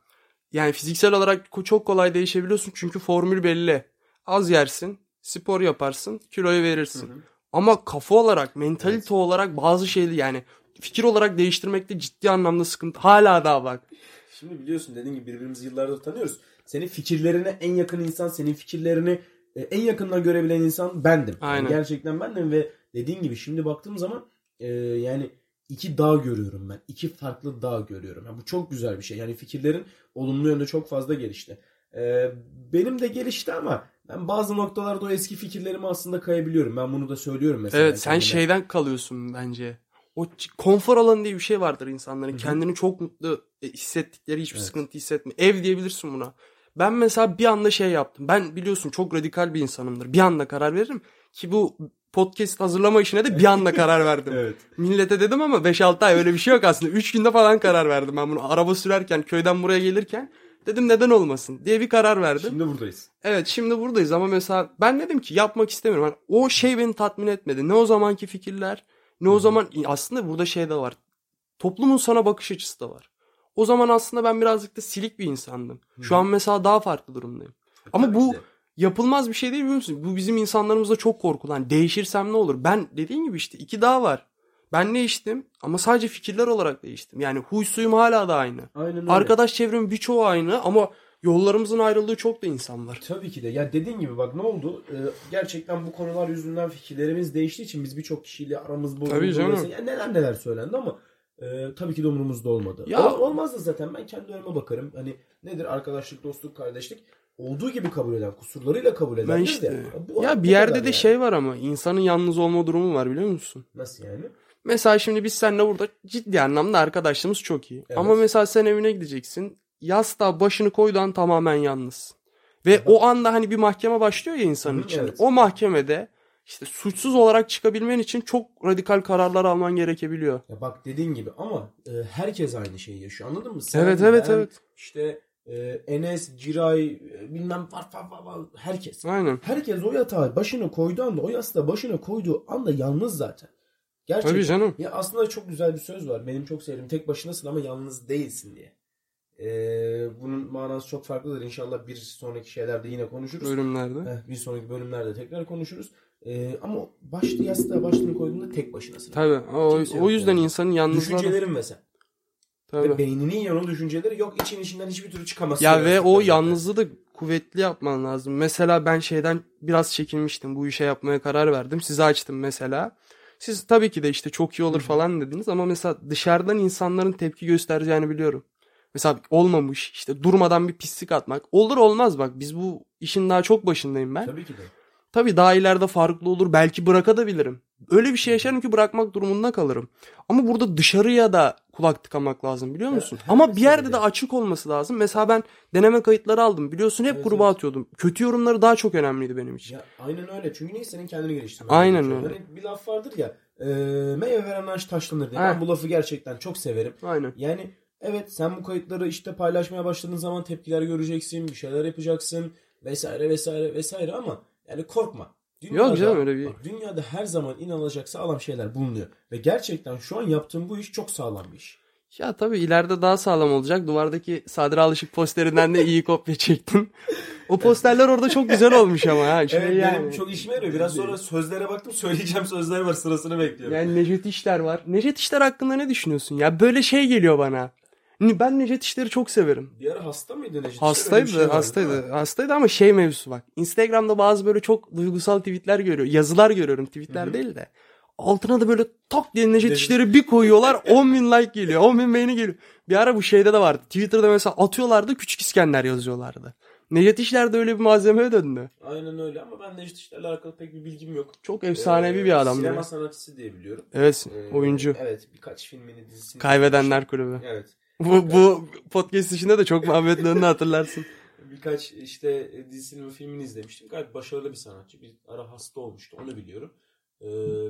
yani fiziksel olarak çok kolay değişebiliyorsun çünkü formül belli. Az yersin, spor yaparsın, kiloyu verirsin. Hı hı. Ama kafa olarak, mentalite Evet. olarak bazı şeyleri yani fikir olarak değiştirmekte ciddi anlamda sıkıntı. Hala daha bak. Şimdi biliyorsun dediğin gibi birbirimizi yıllardır tanıyoruz. Senin fikirlerine en yakın insan, senin fikirlerini e, en yakından görebilen insan bendim. Yani Aynen. gerçekten bendim ve dediğin gibi şimdi baktığım zaman e, yani iki dağ görüyorum ben. İki farklı dağ görüyorum. Yani bu çok güzel bir şey. Yani fikirlerin olumlu yönde çok fazla gelişti. E, benim de gelişti ama ben bazı noktalarda o eski fikirlerime aslında kayabiliyorum. Ben bunu da söylüyorum mesela. Evet sen kendime. şeyden kalıyorsun bence. O konfor alanı diye bir şey vardır insanların. Hı hı. Kendini çok mutlu e, hissettikleri hiçbir Evet. sıkıntı hissetme. Ev diyebilirsin buna. Ben mesela bir anda şey yaptım. Ben biliyorsun çok radikal bir insanımdır. Bir anda karar veririm. Ki bu podcast hazırlama işine de bir anda karar verdim. Evet. Millete dedim ama 5-6 ay öyle bir şey yok aslında. 3 günde falan karar verdim ben bunu. Araba sürerken köyden buraya gelirken dedim neden olmasın diye bir karar verdim. Şimdi buradayız. Evet şimdi buradayız ama mesela ben dedim ki yapmak istemiyorum. Yani o şey beni tatmin etmedi. Ne o zamanki fikirler ne o zaman aslında burada şey de var. Toplumun sana bakış açısı da var. O zaman aslında ben birazcık da silik bir insandım. Şu an mesela daha farklı durumdayım. Ama Tabii bu yapılmaz bir şey değil biliyor musun? Bu bizim insanlarımızda çok korkulan. Değişirsem ne olur? Ben dediğim gibi işte iki daha var. Ben değiştim ama sadece fikirler olarak değiştim. Yani huy suyum hala da aynı. Aynen öyle. Arkadaş çevremin birçoğu aynı ama Yollarımızın ayrıldığı çok da insan var. Tabii ki de. Ya dediğin gibi bak ne oldu? Ee, gerçekten bu konular yüzünden fikirlerimiz değiştiği için biz birçok kişiyle aramız bozuldu. Tabii canım. Mesela, yani neler neler söylendi ama e, tabii ki de umurumuzda olmadı. Ya- Ol- olmaz da zaten ben kendi önüme bakarım. Hani nedir arkadaşlık, dostluk, kardeşlik? Olduğu gibi kabul eden, kusurlarıyla kabul eden. Ben de işte bu- ya bir yerde de yani. şey var ama insanın yalnız olma durumu var biliyor musun? Nasıl yani? Mesela şimdi biz seninle burada ciddi anlamda arkadaşlığımız çok iyi. Evet. Ama mesela sen evine gideceksin. Yastığa başını koyduğu an tamamen yalnız. Ve Aha. o anda hani bir mahkeme başlıyor ya insanın Hı, içinde. evet. O mahkemede işte suçsuz olarak çıkabilmen için çok radikal kararlar alman gerekebiliyor. Ya bak dediğin gibi ama e, herkes aynı şeyi yaşıyor anladın mı? Sen, Evet, evet, ben, evet. İşte e, Enes, Ciray, e, bilmem var var var herkes. Aynen. Herkes o yatağa başını koyduğu anda, o yastığa başını koyduğu anda yalnız zaten. Gerçekten. Tabii canım. Ya aslında çok güzel bir söz var. Benim çok sevdiğim. Tek başınasın ama yalnız değilsin diye. Ee, bunun manası çok farklıdır. İnşallah bir sonraki şeylerde yine konuşuruz. Bölümlerde. Heh, bir sonraki bölümlerde tekrar konuşuruz. Ee, ama başta yastığa başını koyduğunda tek başınasın. Tabii. O, Kimse o yüzden yani. insanın yalnızlığı... Düşüncelerin mesela. Ve Tabii. beyninin yiyen o düşünceleri yok için içinden hiçbir türlü çıkamazsın. Ya ve o yalnızlığı da kuvvetli yapman lazım. Mesela ben şeyden biraz çekinmiştim. Bu işe yapmaya karar verdim. Size açtım mesela. Siz tabii ki de işte çok iyi olur falan dediniz ama mesela dışarıdan insanların tepki göstereceğini biliyorum. Mesela olmamış işte durmadan bir pislik atmak. Olur olmaz bak biz bu işin daha çok başındayım ben. Tabii ki de. Tabii daha ileride farklı olur. Belki bırakabilirim. Öyle bir şey yaşarım ki bırakmak durumunda kalırım. Ama burada dışarıya da kulak tıkamak lazım biliyor musun? her Ama bir yerde meselede. de açık olması lazım. Mesela ben deneme kayıtları aldım. Biliyorsun hep Evet, gruba evet. atıyordum. Kötü yorumları daha çok önemliydi benim için. Ya aynen öyle. Çünkü niye senin kendini geliştirmen Aynen öyle. Hani bir laf vardır ya. E, meyve veren ağaç taşlanır diye. Ben bu lafı gerçekten çok severim. Aynen. Yani evet sen bu kayıtları işte paylaşmaya başladığın zaman tepkiler göreceksin. Bir şeyler yapacaksın. Vesaire vesaire vesaire ama yani korkma. Yok canım, öyle bir- dünyada her zaman inanılacak sağlam şeyler bulunuyor. Ve gerçekten şu an yaptığım bu iş çok sağlam bir iş. Ya tabii ileride daha sağlam olacak. Duvardaki Sadri Alışık posterinden de iyi kopya çektim. O posterler orada çok güzel olmuş ama ha. Şey Evet yani. benim çok işime yarıyor. Biraz sonra sözlere baktım söyleyeceğim sözler var sırasını bekliyorum. Yani Necdet İşler var. Necdet İşler hakkında ne düşünüyorsun ya? Böyle şey geliyor bana. Ben Necdet İşler'i çok severim. Bir ara hasta mıydı Necdet? Hastaydı, Öyle bir şey vardı, hastaydı. mi? Hastaydı ama şey mevzusu bak. Instagram'da bazı böyle çok duygusal tweetler görüyor. Yazılar görüyorum. Tweetler Hı hı. değil de. Altına da böyle tak diye Necdet İşler'i bir koyuyorlar. 10 bin like geliyor. 10 bin beğeni geliyor. Bir ara bu şeyde de vardı. Twitter'da mesela atıyorlardı. Küçük İskender yazıyorlardı. Necdet İşler de öyle bir malzemeye döndü. Aynen öyle ama ben Necdet İşler'le alakalı pek bir bilgim yok. Çok efsanevi Ee, bir adam. Sinema sanatçısı diye biliyorum. Evet. Ee, oyuncu. Evet birkaç filmini dizisini. Kaybedenler Kulübü. Evet. Bu, bu podcast içinde de çok muhabbetlerini hatırlarsın. Birkaç işte dizisini ve filmini izlemiştim. Gayet başarılı bir sanatçı. Bir ara hasta olmuştu onu biliyorum. Ee,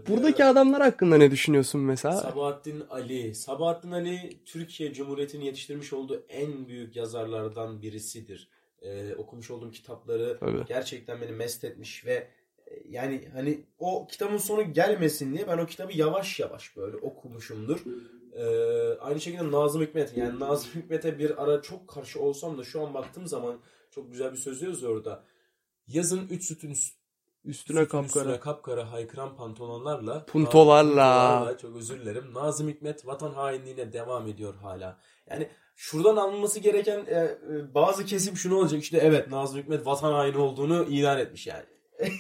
Buradaki ara adamlar hakkında ne düşünüyorsun mesela? Sabahattin Ali. Sabahattin Ali Türkiye Cumhuriyeti'nin yetiştirmiş olduğu en büyük yazarlardan birisidir. Ee, okumuş olduğum kitapları Tabii. gerçekten beni mest etmiş ve e, yani hani o kitabın sonu gelmesin diye ben o kitabı yavaş yavaş böyle okumuşumdur. Ee, aynı şekilde Nazım Hikmet yani Nazım Hikmet'e bir ara çok karşı olsam da şu an baktığım zaman çok güzel bir söz yazıyor orada. Yazın üç sütün üst, Üstüne sütün kapkara. üstüne kapkara haykıran pantolonlarla Puntolarla. Puntolarla, çok özür dilerim. Nazım Hikmet vatan hainliğine devam ediyor hala. Yani şuradan alınması gereken e, e, bazı kesim şunu olacak işte evet Nazım Hikmet vatan haini olduğunu ilan etmiş yani.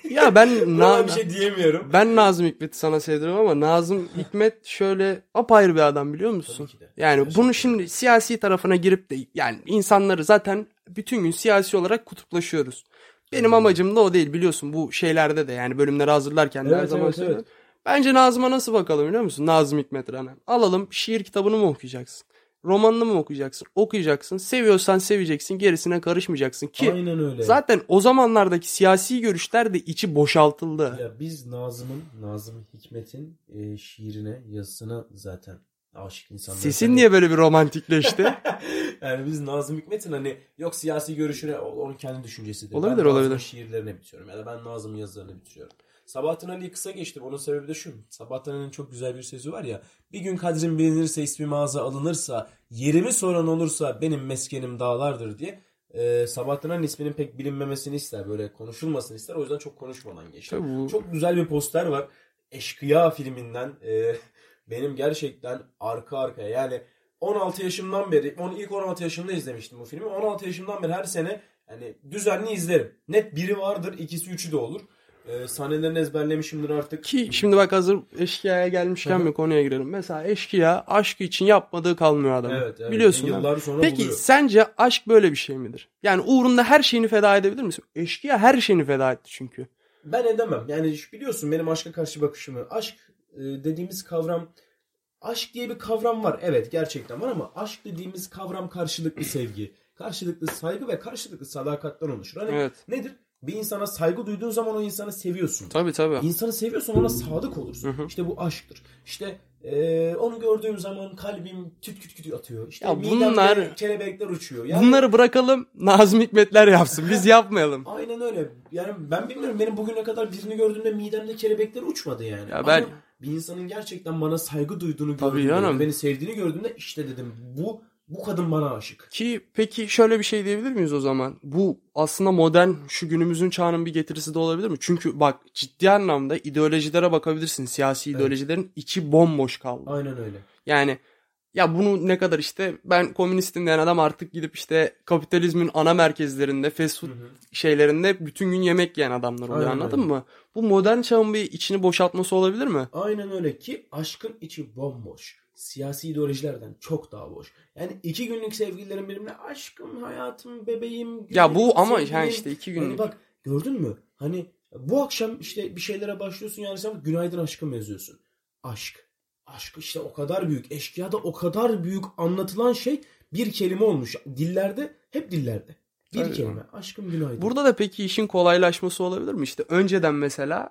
Ya ben na- bir şey diyemiyorum. ben Nazım Hikmet'i sana sevdiriyorum ama Nazım Hikmet şöyle apayrı bir adam biliyor musun? Yani Gerçekten. bunu şimdi siyasi tarafına girip de yani insanları zaten bütün gün siyasi olarak kutuplaşıyoruz. Benim Hmm. amacım da o değil biliyorsun bu şeylerde de yani bölümleri hazırlarken de her Evet, zaman evet, söylüyorum. evet. Bence Nazım'a nasıl bakalım biliyor musun? Nazım Hikmet Ranan. Alalım şiir kitabını mı okuyacaksın? Romanını mı okuyacaksın? Okuyacaksın. Seviyorsan seveceksin. Gerisine karışmayacaksın ki Aynen öyle. zaten o zamanlardaki siyasi görüşler de içi boşaltıldı. Ya biz Nazım'ın, Nazım Hikmet'in e, şiirine, yazısına zaten aşık insanlar. Sesin niye böyle bir romantikleşti? yani biz Nazım Hikmet'in hani yok siyasi görüşüne onun kendi düşüncesidir. Olabilir, ben olabilir. şiirlerini bitiriyorum ya da ben Nazım'ın yazılarını bitiriyorum. Sabahattin Ali'yi kısa geçtim. Onun sebebi de şu. Sabahattin Ali'nin çok güzel bir sözü var ya. Bir gün kadrim bilinirse ismim ağza alınırsa yerimi soran olursa benim meskenim dağlardır diye. Ee, Sabahattin Ali'nin isminin pek bilinmemesini ister. Böyle konuşulmasını ister. O yüzden çok konuşmadan geçti. Tabii bu- Çok güzel bir poster var. Eşkıya filminden. Ee, benim gerçekten arka arkaya yani 16 yaşımdan beri, onu ilk 16 yaşımda izlemiştim bu filmi. 16 yaşımdan beri her sene yani düzenli izlerim. Net biri vardır, ikisi üçü de olur. Ee, sahnelerini ezberlemişimdir artık. Ki şimdi bak hazır eşkıyaya gelmişken bir konuya girelim. Mesela eşkıya aşkı için yapmadığı kalmıyor adamın. Evet, evet. Biliyorsun. mi? Yıllar sonra Peki buluyor. sence aşk böyle bir şey midir? Yani uğrunda her şeyini feda edebilir misin? Eşkıya her şeyini feda etti çünkü. Ben edemem. Yani biliyorsun benim aşka karşı bakışımı. Aşk e, dediğimiz kavram aşk diye bir kavram var. Evet gerçekten var ama aşk dediğimiz kavram karşılıklı sevgi, karşılıklı saygı ve karşılıklı sadakatten oluşur. Hani Evet. nedir? Bir insana saygı duyduğun zaman o insanı seviyorsun. Tabii tabii. İnsanı seviyorsan ona sadık olursun. Hı hı. İşte bu aşktır. İşte e, onu gördüğüm zaman kalbim küt küt küt atıyor. İşte Ya midemde bunlar- kelebekler uçuyor. Yani Bunları bırakalım Nazım Hikmetler yapsın. Biz yapmayalım. Aynen öyle. Yani ben bilmiyorum benim bugüne kadar birini gördüğümde midemde kelebekler uçmadı yani. Ya ben- Ama bir insanın gerçekten bana saygı duyduğunu Tabii gördüğümde, canım. beni sevdiğini gördüğümde işte dedim bu bu kadın bana aşık. Ki peki şöyle bir şey diyebilir miyiz o zaman? Bu aslında modern şu günümüzün çağının bir getirisi de olabilir mi? Çünkü bak ciddi anlamda ideolojilere bakabilirsin. Siyasi Evet. ideolojilerin içi bomboş kaldı. Aynen öyle. Yani ya bunu ne kadar işte ben komünistim diyen adam artık gidip işte kapitalizmin ana merkezlerinde fast food Hı hı. şeylerinde bütün gün yemek yiyen adamlar oluyor Aynen anladın öyle. mı? Bu modern çağın bir içini boşaltması olabilir mi? Aynen öyle ki aşkın içi bomboş. Siyasi ideolojilerden çok daha boş. Yani iki günlük sevgililerin benimle aşkım, hayatım, bebeğim. Ya güzelim, bu ama sevgilim. yani işte iki Yani günlük. bak gördün mü? Hani bu akşam işte bir şeylere başlıyorsun yani sen günaydın aşkım yazıyorsun. Aşk. Aşk işte o kadar büyük. Eşkıya da o kadar büyük anlatılan şey bir kelime olmuş. Dillerde hep dillerde. Bir Tabii kelime. Aşkım günaydın. Burada da peki işin kolaylaşması olabilir mi? İşte önceden mesela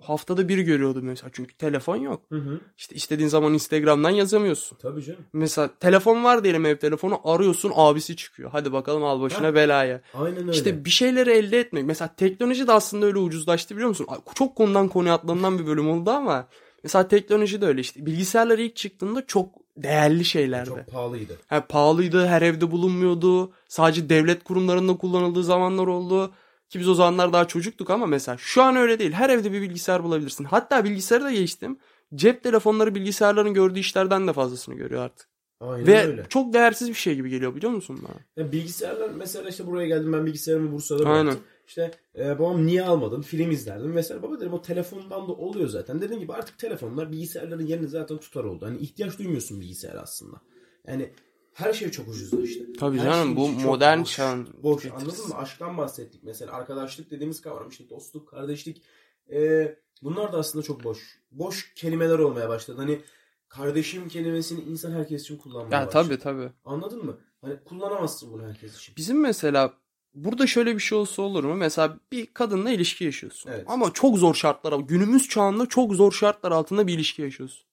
haftada bir görüyordum mesela çünkü telefon yok. Hı hı. İşte istediğin zaman Instagram'dan yazamıyorsun. Tabii canım. Mesela telefon var diyelim ev telefonu arıyorsun abisi çıkıyor. Hadi bakalım al başına Ha. belaya. Aynen öyle. İşte bir şeyleri elde etmek. Mesela teknoloji de aslında öyle ucuzlaştı biliyor musun? Çok konudan konuya atlanan bir bölüm oldu ama mesela teknoloji de öyle işte. Bilgisayarlar ilk çıktığında çok değerli şeylerdi. çok pahalıydı. Ha, pahalıydı, her evde bulunmuyordu. Sadece devlet kurumlarında kullanıldığı zamanlar oldu. Ki biz o zamanlar daha çocuktuk ama mesela şu an öyle değil. Her evde bir bilgisayar bulabilirsin. Hatta bilgisayarı da geçtim. Cep telefonları bilgisayarların gördüğü işlerden de fazlasını görüyor artık. Aynen Ve öyle. çok değersiz bir şey gibi geliyor biliyor musun bana? Ya bilgisayarlar mesela işte buraya geldim ben bilgisayarımı Bursa'da Aynen. İşte e, babam niye almadın? Film izlerdim. Mesela baba dedim o telefondan da oluyor zaten. Dediğim gibi artık telefonlar bilgisayarların yerini zaten tutar oldu. Hani ihtiyaç duymuyorsun bilgisayara aslında. Yani her şey çok ucuzlaştı. Tabii Her canım, şeyin bu modern boş. çağın Boş getirisi. anladın mı? Aşktan bahsettik. Mesela arkadaşlık dediğimiz kavram işte dostluk, kardeşlik. E, bunlar da aslında çok boş. Boş kelimeler olmaya başladı. Hani kardeşim kelimesini insan herkes için kullanmaya Ya başladı. tabii tabii. Anladın mı? Hani kullanamazsın bunu herkes için. Bizim mesela burada şöyle bir şey olsa olur mu? Mesela bir kadınla ilişki yaşıyorsun. Evet. Ama çok zor şartlar günümüz çağında çok zor şartlar altında bir ilişki yaşıyorsun.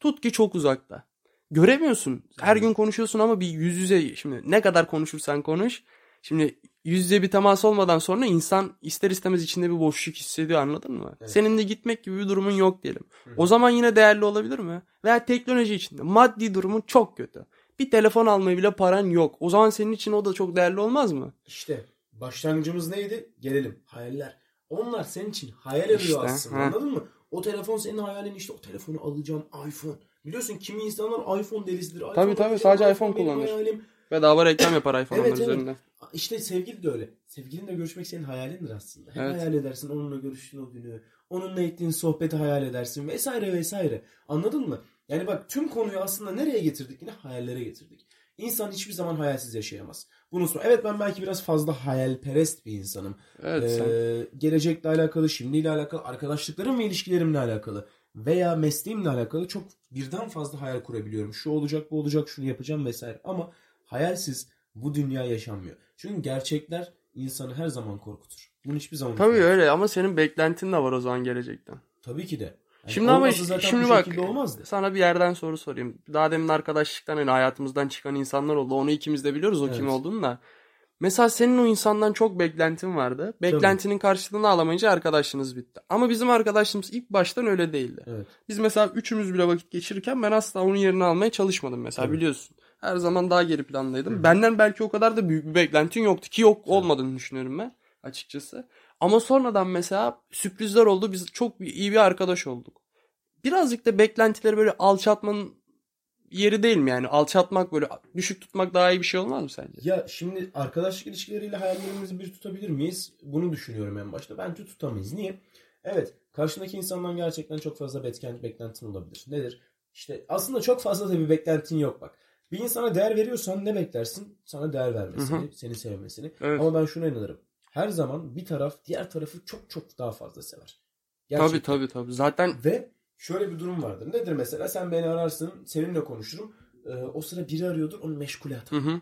Tut ki çok uzakta. Göremiyorsun. Her gün konuşuyorsun ama bir yüz yüze şimdi ne kadar konuşursan konuş. Şimdi yüz yüze bir temas olmadan sonra insan ister istemez içinde bir boşluk hissediyor anladın mı? Evet. Senin de gitmek gibi bir durumun yok diyelim. Hı. O zaman yine değerli olabilir mi? Veya teknoloji içinde maddi durumun çok kötü. Bir telefon almaya bile paran yok. O zaman senin için o da çok değerli olmaz mı? İşte başlangıcımız neydi? Gelelim. Hayaller. Onlar senin için hayal ediyor İşte, aslında. ha. Anladın mı? O telefon senin hayalin işte o telefonu alacağım iPhone. Biliyorsun kimi insanlar iPhone delisidir. iPhone Tabii, tabii, sadece iPhone benim kullanır. hayalim. Bedava reklam yapar iPhone'lar Evet, evet. üzerinde. İşte sevgili de öyle. Sevgilinle görüşmek senin hayalindir aslında. Hep Evet. hayal edersin onunla görüştüğün o günü. Onunla ettiğin sohbeti hayal edersin vesaire vesaire. Anladın mı? Yani bak tüm konuyu aslında nereye getirdik? Yine hayallere getirdik. İnsan hiçbir zaman hayalsiz yaşayamaz. Bunu unutma. Evet ben belki biraz fazla hayalperest bir insanım. Evet sen. Ee, gelecekle alakalı, şimdiyle alakalı, arkadaşlıklarım ve ilişkilerimle alakalı veya mesleğimle alakalı çok birden fazla hayal kurabiliyorum. Şu olacak, bu olacak, şunu yapacağım vesaire. Ama hayalsiz bu dünya yaşanmıyor. Çünkü gerçekler insanı her zaman korkutur. Bunu hiçbir zaman Tabii öyle ama senin beklentin de var o zaman gelecekten. Tabii ki de. Yani Şimdi ama zaten şimdi bak olmazdı. sana bir yerden soru sorayım. Daha demin arkadaşlıktan hani hayatımızdan çıkan insanlar oldu. Onu ikimiz de biliyoruz o kim Evet. olduğunu da. Mesela senin o insandan çok beklentin vardı. Beklentinin karşılığını alamayınca arkadaşlığınız bitti. Ama bizim arkadaşlığımız ilk baştan öyle değildi. Evet. Biz mesela üçümüz bile vakit geçirirken ben asla onun yerini almaya çalışmadım mesela Tabii. biliyorsun. Her zaman daha geri plandaydım. Benden belki o kadar da büyük bir beklentin yoktu ki yok olmadığını düşünüyorum ben açıkçası. Ama sonradan mesela sürprizler oldu. Biz çok iyi bir arkadaş olduk. Birazcık da beklentileri böyle alçaltmanın yeri değil mi yani? Alçaltmak böyle düşük tutmak daha iyi bir şey olmaz mı sence? Ya şimdi arkadaşlık ilişkileriyle hayallerimizi bir tutabilir miyiz? Bunu düşünüyorum en başta. Bence tutamayız. Niye? Evet. Karşındaki insandan gerçekten çok fazla beklent, beklentin olabilir. Nedir? İşte aslında çok fazla da bir beklentin yok bak. Bir insana değer veriyorsan ne beklersin? Sana değer vermesini, Hı hı. seni sevmesini. Evet. Ama ben şuna inanırım. Her zaman bir taraf diğer tarafı çok çok daha fazla sever. Tabii Gerçekten. tabii tabii. Zaten Ve şöyle bir durum vardır. Nedir mesela? Sen beni ararsın, seninle konuşurum. Ee, o sıra biri arıyordur, onu meşgule atar. hı hı.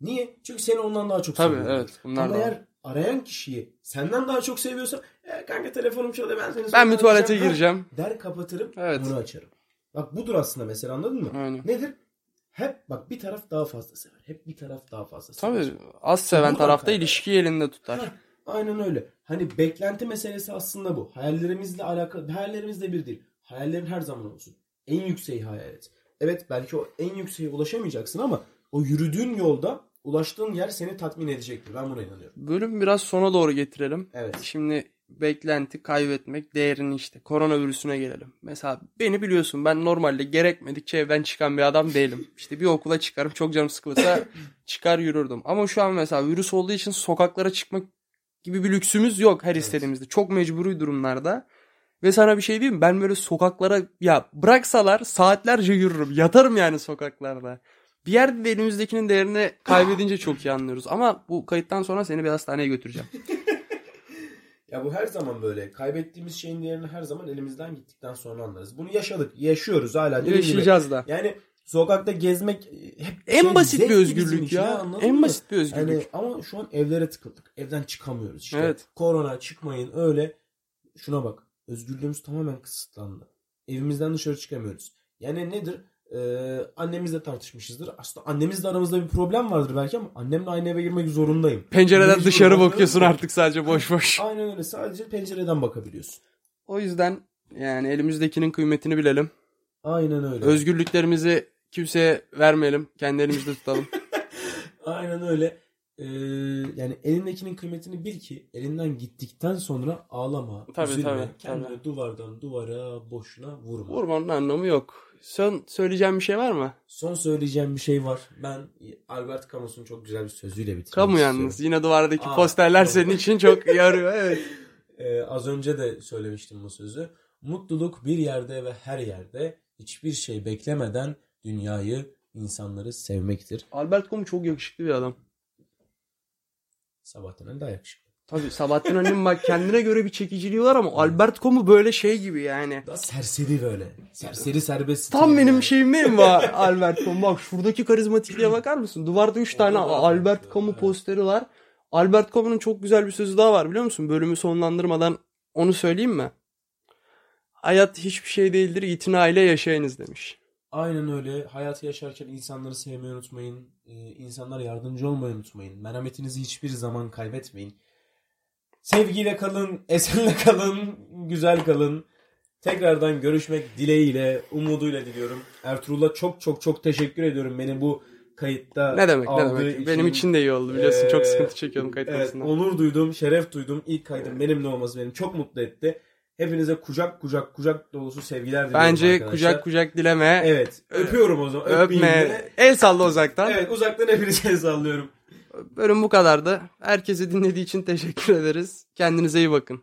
Niye? Çünkü seni ondan daha çok Tabii seviyor. evet. Bunlar Ama da eğer arayan kişiyi senden daha çok seviyorsa e, kanka telefonum çalıyor ben seni Ben bir tuvalete arayacağım." Ha, gireceğim. Der kapatırım Evet. onu açarım. Bak budur aslında mesela anladın mı? Aynen. Nedir? Hep bak bir taraf daha fazla sever. Hep bir taraf daha fazla sever. Tabii az seven Buradan tarafta ilişkiyi elinde tutar. Ha, aynen öyle. Hani beklenti meselesi aslında bu. Hayallerimizle alakalı. Hayallerimizle bir değil. Hayallerin her zaman olsun. En yükseği hayal et. Evet belki o en yükseğe ulaşamayacaksın ama o yürüdüğün yolda ulaştığın yer seni tatmin edecektir. Ben buna inanıyorum. Bölüm biraz sona doğru getirelim. Evet. Şimdi beklenti kaybetmek değerini işte koronavirüsüne gelelim. Mesela beni biliyorsun ben normalde gerekmedikçe evden çıkan bir adam değilim. İşte bir okula çıkarım çok canım sıkılırsa çıkar yürürdüm. Ama şu an mesela virüs olduğu için sokaklara çıkmak gibi bir lüksümüz yok her istediğimizde. Çok mecburi durumlarda. Ve sana bir şey diyeyim? Ben böyle sokaklara ya bıraksalar saatlerce yürürüm. Yatarım yani sokaklarda. Bir yerde de elimizdekinin değerini kaybedince çok iyi anlıyoruz. Ama bu kayıttan sonra seni bir hastaneye götüreceğim. Ya bu her zaman böyle. Kaybettiğimiz şeyin değerini her zaman elimizden gittikten sonra anlarız. Bunu yaşadık. Yaşıyoruz hala. Gibi. Yaşayacağız da. Yani sokakta gezmek e, hep En şey, basit bir özgürlük ya. anladın En mı? basit bir özgürlük. Yani ama şu an evlere tıkıldık. Evden çıkamıyoruz işte. Evet. Korona çıkmayın öyle. Şuna bak. Özgürlüğümüz tamamen kısıtlandı. Evimizden dışarı çıkamıyoruz. Yani nedir? Ee, annemizle tartışmışızdır. Aslında annemizle aramızda bir problem vardır belki ama annemle aynı eve girmek zorundayım. Pencereden Mecbur, dışarı bakıyorsun mı? artık sadece boş boş. Aynen öyle. Sadece pencereden bakabiliyorsun. O yüzden yani elimizdekinin kıymetini bilelim. Aynen öyle. Özgürlüklerimizi kimseye vermeyelim. Kendi elimizde tutalım. Aynen öyle. Ee, yani elindekinin kıymetini bil ki elinden gittikten sonra ağlama, Tabii, üzülme. tabii, Kendini tabii. duvardan duvara boşuna vurma. Vurmanın anlamı yok. Son söyleyeceğim bir şey var mı? Son söyleyeceğim bir şey var. Ben Albert Camus'un çok güzel bir sözüyle bitirmek Kamu istiyorum. yalnız. Yine duvardaki Aa, posterler senin için çok yarıyor. Evet. Ee, az önce de söylemiştim bu sözü. Mutluluk bir yerde ve her yerde hiçbir şey beklemeden dünyayı, insanları sevmektir. Albert Camus çok yakışıklı bir adam. Sabahtan daha yakışıklı. Tabii Sabahattin Ali'nin bak kendine göre bir çekiciliği var ama Albert Camus böyle şey gibi yani. Daha serseri böyle. Serseri serbest. Tam benim yani. şeyim benim var Albert Camus. Bak şuradaki karizmatikliğe bakar mısın? Duvarda 3 tane Albert Camus posteri var. Albert Camus'un çok güzel bir sözü daha var biliyor musun? Bölümü sonlandırmadan onu söyleyeyim mi? Hayat hiçbir şey değildir, itinayla yaşayınız demiş. Aynen öyle. Hayatı yaşarken insanları sevmeyi unutmayın. Ee, insanlara yardımcı olmayı unutmayın. Merhametinizi hiçbir zaman kaybetmeyin. Sevgiyle kalın, esenle kalın, güzel kalın. Tekrardan görüşmek dileğiyle, umuduyla diliyorum. Ertuğrul'a çok çok çok teşekkür ediyorum beni bu kayıtta Ne demek ne aldığı demek. Benim için de iyi oldu biliyorsun. Ee, çok sıkıntı çekiyordum kayıt Evet, konusunda. onur duydum, şeref duydum. İlk kaydım benimle olması beni çok mutlu etti. Hepinize kucak kucak kucak dolusu sevgiler diliyorum Bence arkadaşlar. kucak kucak dileme. Evet. Öpüyorum o zaman. Öpmeyeyim Öpme. de. El salla uzaktan. Evet uzaktan hepinize el sallıyorum. Bölüm bu kadardı. Herkese dinlediği için teşekkür ederiz. Kendinize iyi bakın.